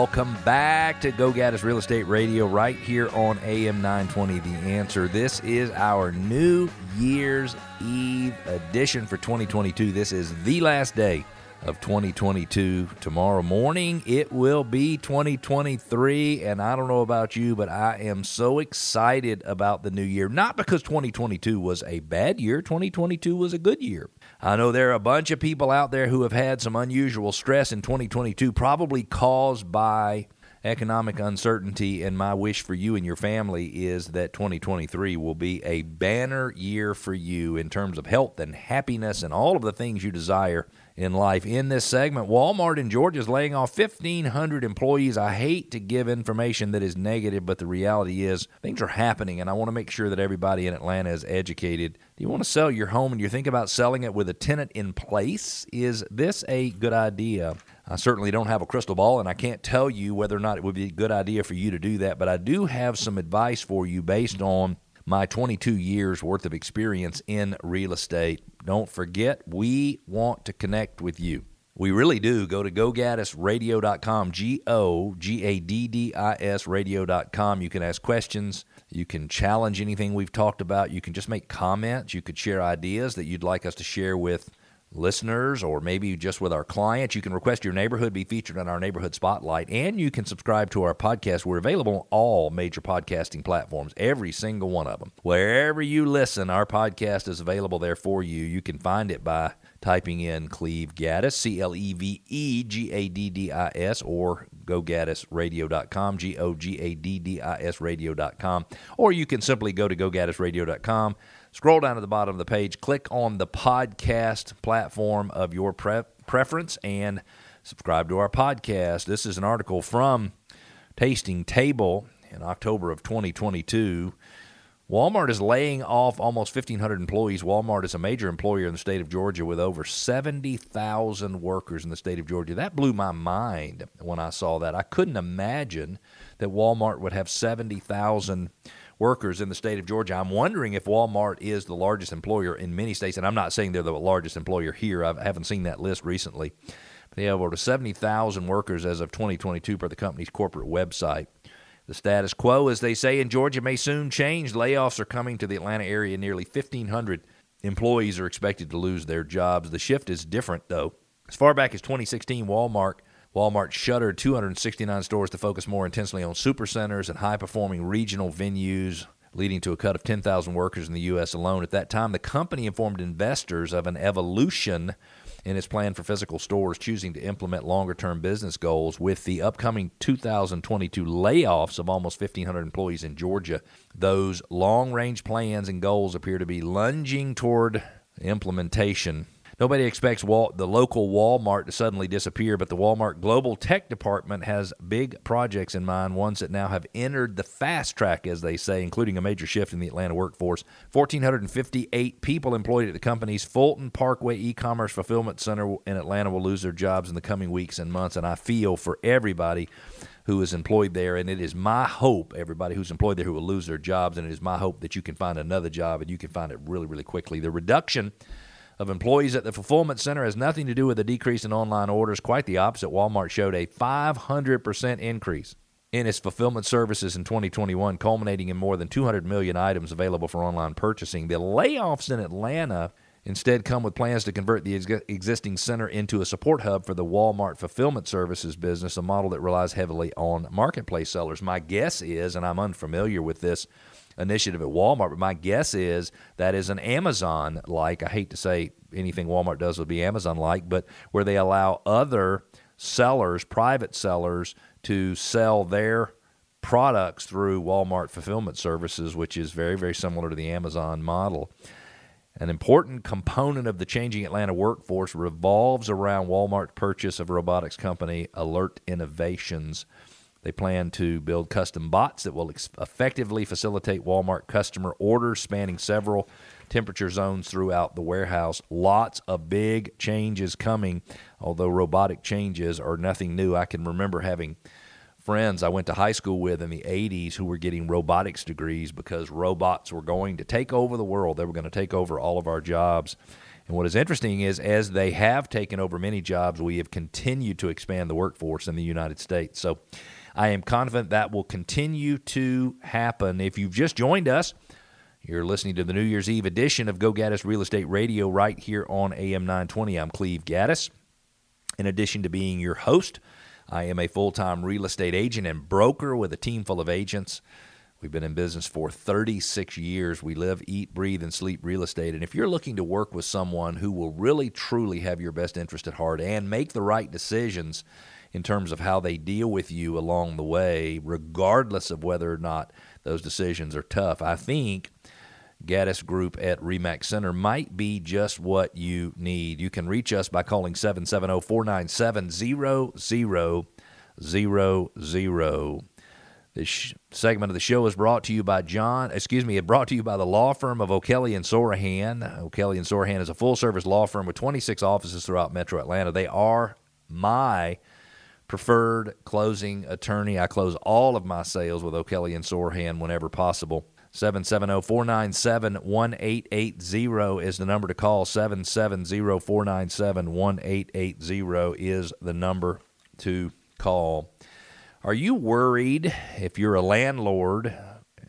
Welcome back to Go Gaddis Real Estate Radio right here on AM 920 The Answer. This is our New Year's Eve edition for 2022. This is the last day of 2022. Tomorrow morning, it will be 2023. And I don't know about you, but I am so excited about the new year. Not because 2022 was a bad year, 2022 was a good year. I know there are a bunch of people out there who have had some unusual stress in 2022, probably caused by economic uncertainty. And my wish for you and your family is that 2023 will be a banner year for you in terms of health and happiness and all of the things you desire in life. In this segment, Walmart in Georgia is laying off 1,500 employees. I hate to give information that is negative, but the reality is things are happening, and I want to make sure that everybody in Atlanta is educated. Do you want to sell your home and you think about selling it with a tenant in place? Is this a good idea? I certainly don't have a crystal ball, and I can't tell you whether or not it would be a good idea for you to do that, but I do have some advice for you based on my 22 years worth of experience in real estate. Don't forget, we want to connect with you. We really do. Go to gogaddisradio.com, G O G A D D I S radio.com. You can ask questions. You can challenge anything we've talked about. You can just make comments. You could share ideas that you'd like us to share with listeners or maybe just with our clients. You can request your neighborhood be featured on our neighborhood spotlight, and you can subscribe to our podcast. We're available on all major podcasting platforms, every single one of them. Wherever you listen, our podcast is available there for you. You can find it by typing in Cleve Gaddis, C L E V E G A D D I S, or gogaddisradio.com, G O G A D D I S radio.com. Or you can simply go to gogaddisradio.com Scroll down to the bottom of the page, click on the podcast platform of your pre- preference, and subscribe to our podcast. This is an article from Tasting Table in October of 2022. Walmart is laying off almost 1,500 employees. Walmart is a major employer in the state of Georgia with over 70,000 workers in the state of Georgia. That blew my mind when I saw that. I couldn't imagine that Walmart would have 70,000 workers in the state of Georgia. I'm wondering if Walmart is the largest employer in many states, and I'm not saying they're the largest employer here. I haven't seen that list recently. They have over 70,000 workers as of 2022 per the company's corporate website. The status quo, as they say in Georgia, may soon change. Layoffs are coming to the Atlanta area. Nearly 1,500 employees are expected to lose their jobs. The shift is different, though. As far back as 2016, Walmart Walmart shuttered 269 stores to focus more intensely on supercenters and high performing regional venues, leading to a cut of 10,000 workers in the U.S. alone. At that time, the company informed investors of an evolution in its plan for physical stores, choosing to implement longer term business goals. With the upcoming 2022 layoffs of almost 1,500 employees in Georgia, those long range plans and goals appear to be lunging toward implementation. Nobody expects Wal- the local Walmart to suddenly disappear, but the Walmart Global Tech Department has big projects in mind, ones that now have entered the fast track, as they say, including a major shift in the Atlanta workforce. 1,458 people employed at the company's Fulton Parkway e commerce fulfillment center in Atlanta will lose their jobs in the coming weeks and months, and I feel for everybody who is employed there. And it is my hope, everybody who's employed there who will lose their jobs, and it is my hope that you can find another job and you can find it really, really quickly. The reduction of employees at the fulfillment center has nothing to do with a decrease in online orders. Quite the opposite. Walmart showed a 500% increase in its fulfillment services in 2021, culminating in more than 200 million items available for online purchasing. The layoffs in Atlanta instead come with plans to convert the ex- existing center into a support hub for the Walmart fulfillment services business, a model that relies heavily on marketplace sellers. My guess is, and I'm unfamiliar with this initiative at Walmart, but my guess is that is an Amazon like. I hate to say anything Walmart does would be Amazon like, but where they allow other sellers, private sellers, to sell their products through Walmart fulfillment services, which is very, very similar to the Amazon model. An important component of the changing Atlanta workforce revolves around Walmart's purchase of robotics company Alert Innovations. They plan to build custom bots that will ex- effectively facilitate Walmart customer orders spanning several temperature zones throughout the warehouse. Lots of big changes coming, although robotic changes are nothing new. I can remember having friends I went to high school with in the 80s who were getting robotics degrees because robots were going to take over the world. They were going to take over all of our jobs. And what is interesting is, as they have taken over many jobs, we have continued to expand the workforce in the United States. So I am confident that will continue to happen. If you've just joined us, you're listening to the New Year's Eve edition of Go Gaddis Real Estate Radio right here on AM 920. I'm Cleve Gaddis. In addition to being your host, I am a full time real estate agent and broker with a team full of agents. We've been in business for 36 years. We live, eat, breathe, and sleep real estate. And if you're looking to work with someone who will really, truly have your best interest at heart and make the right decisions in terms of how they deal with you along the way, regardless of whether or not those decisions are tough, I think Gaddis Group at Remax Center might be just what you need. You can reach us by calling 770 497 0000. This segment of the show is brought to you by John, excuse me, it brought to you by the law firm of O'Kelley and Sorohan. O'Kelley and Sorohan is a full service law firm with 26 offices throughout metro Atlanta. They are my preferred closing attorney. I close all of my sales with O'Kelley and Sorohan whenever possible. 770 497 1880 is the number to call. 770 497 1880 is the number to call. Are you worried if you're a landlord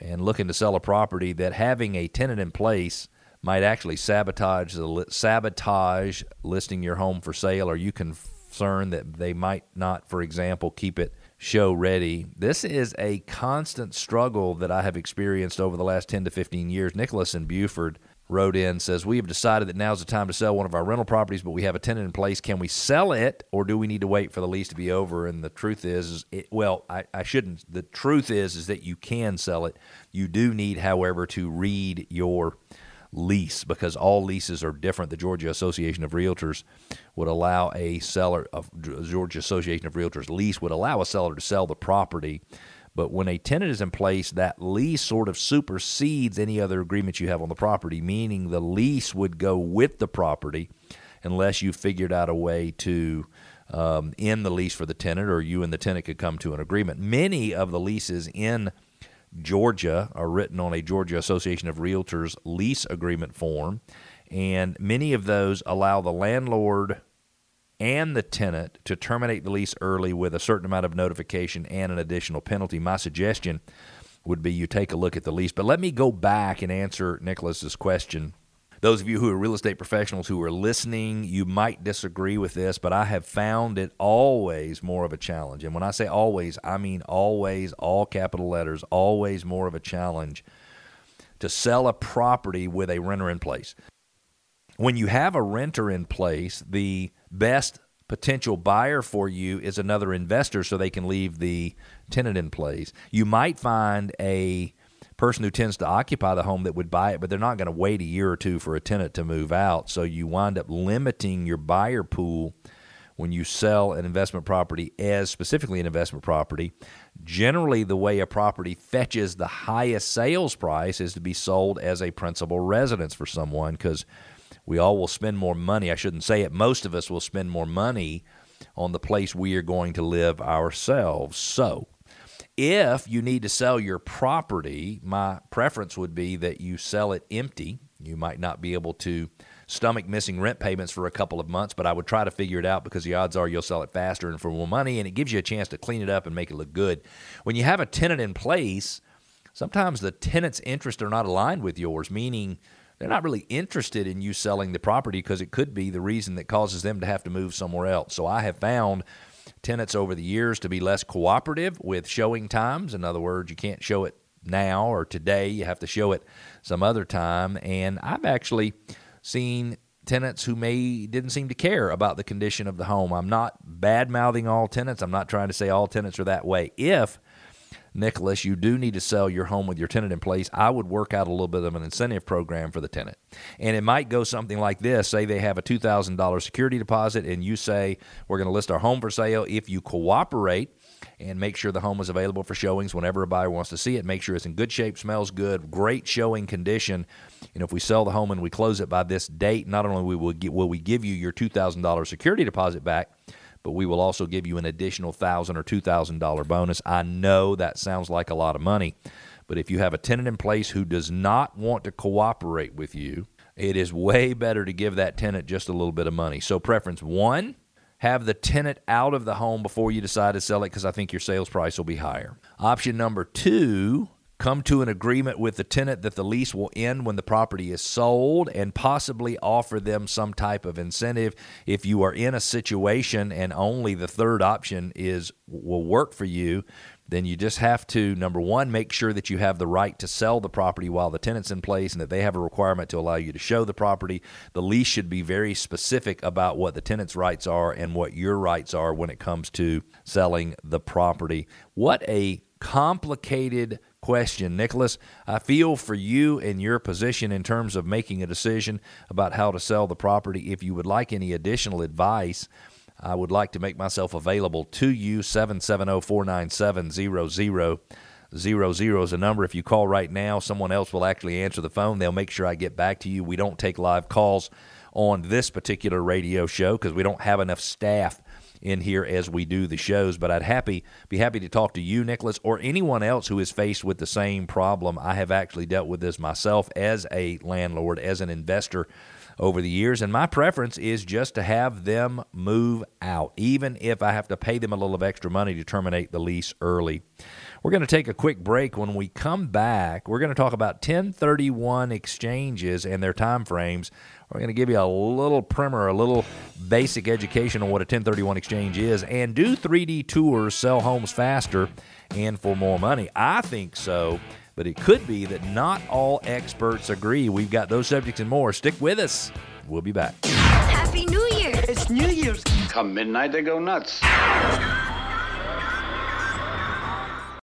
and looking to sell a property that having a tenant in place might actually sabotage the sabotage listing your home for sale? Are you concerned that they might not, for example, keep it show ready? This is a constant struggle that I have experienced over the last 10 to 15 years. Nicholas in Buford wrote in says we have decided that now's the time to sell one of our rental properties but we have a tenant in place can we sell it or do we need to wait for the lease to be over and the truth is, is it, well I, I shouldn't the truth is is that you can sell it you do need however to read your lease because all leases are different the georgia association of realtors would allow a seller of georgia association of realtors lease would allow a seller to sell the property but when a tenant is in place, that lease sort of supersedes any other agreement you have on the property, meaning the lease would go with the property unless you figured out a way to um, end the lease for the tenant or you and the tenant could come to an agreement. Many of the leases in Georgia are written on a Georgia Association of Realtors lease agreement form, and many of those allow the landlord and the tenant to terminate the lease early with a certain amount of notification and an additional penalty. My suggestion would be you take a look at the lease. But let me go back and answer Nicholas's question. Those of you who are real estate professionals who are listening, you might disagree with this, but I have found it always more of a challenge. And when I say always, I mean always, all capital letters, always more of a challenge to sell a property with a renter in place. When you have a renter in place, the best potential buyer for you is another investor so they can leave the tenant in place. You might find a person who tends to occupy the home that would buy it, but they're not going to wait a year or two for a tenant to move out. So you wind up limiting your buyer pool when you sell an investment property as specifically an investment property. Generally, the way a property fetches the highest sales price is to be sold as a principal residence for someone because we all will spend more money. I shouldn't say it. Most of us will spend more money on the place we are going to live ourselves. So, if you need to sell your property, my preference would be that you sell it empty. You might not be able to stomach missing rent payments for a couple of months, but I would try to figure it out because the odds are you'll sell it faster and for more money, and it gives you a chance to clean it up and make it look good. When you have a tenant in place, sometimes the tenant's interests are not aligned with yours, meaning they're not really interested in you selling the property because it could be the reason that causes them to have to move somewhere else. So I have found tenants over the years to be less cooperative with showing times. In other words, you can't show it now or today, you have to show it some other time. And I've actually seen tenants who may didn't seem to care about the condition of the home. I'm not bad mouthing all tenants. I'm not trying to say all tenants are that way. If Nicholas, you do need to sell your home with your tenant in place. I would work out a little bit of an incentive program for the tenant. And it might go something like this say they have a $2,000 security deposit, and you say, We're going to list our home for sale. If you cooperate, and make sure the home is available for showings whenever a buyer wants to see it. Make sure it's in good shape, smells good, great showing condition. And if we sell the home and we close it by this date, not only will we, will we give you your $2,000 security deposit back, but we will also give you an additional thousand or two thousand dollar bonus. I know that sounds like a lot of money, but if you have a tenant in place who does not want to cooperate with you, it is way better to give that tenant just a little bit of money. So, preference one, have the tenant out of the home before you decide to sell it because I think your sales price will be higher. Option number two, come to an agreement with the tenant that the lease will end when the property is sold and possibly offer them some type of incentive. If you are in a situation and only the third option is will work for you then you just have to number one make sure that you have the right to sell the property while the tenant's in place and that they have a requirement to allow you to show the property. The lease should be very specific about what the tenant's rights are and what your rights are when it comes to selling the property. What a complicated question. Nicholas, I feel for you and your position in terms of making a decision about how to sell the property. If you would like any additional advice, I would like to make myself available to you. 770 497 0000 is a number. If you call right now, someone else will actually answer the phone. They'll make sure I get back to you. We don't take live calls on this particular radio show because we don't have enough staff in here as we do the shows. But I'd happy be happy to talk to you, Nicholas, or anyone else who is faced with the same problem. I have actually dealt with this myself as a landlord, as an investor over the years, and my preference is just to have them move out, even if I have to pay them a little of extra money to terminate the lease early. We're going to take a quick break. When we come back, we're going to talk about 1031 exchanges and their time frames. We're going to give you a little primer, a little basic education on what a 1031 exchange is, and do 3D tours sell homes faster and for more money? I think so, but it could be that not all experts agree. We've got those subjects and more. Stick with us. We'll be back. Happy New Year! It's New Year's. Come midnight, they go nuts.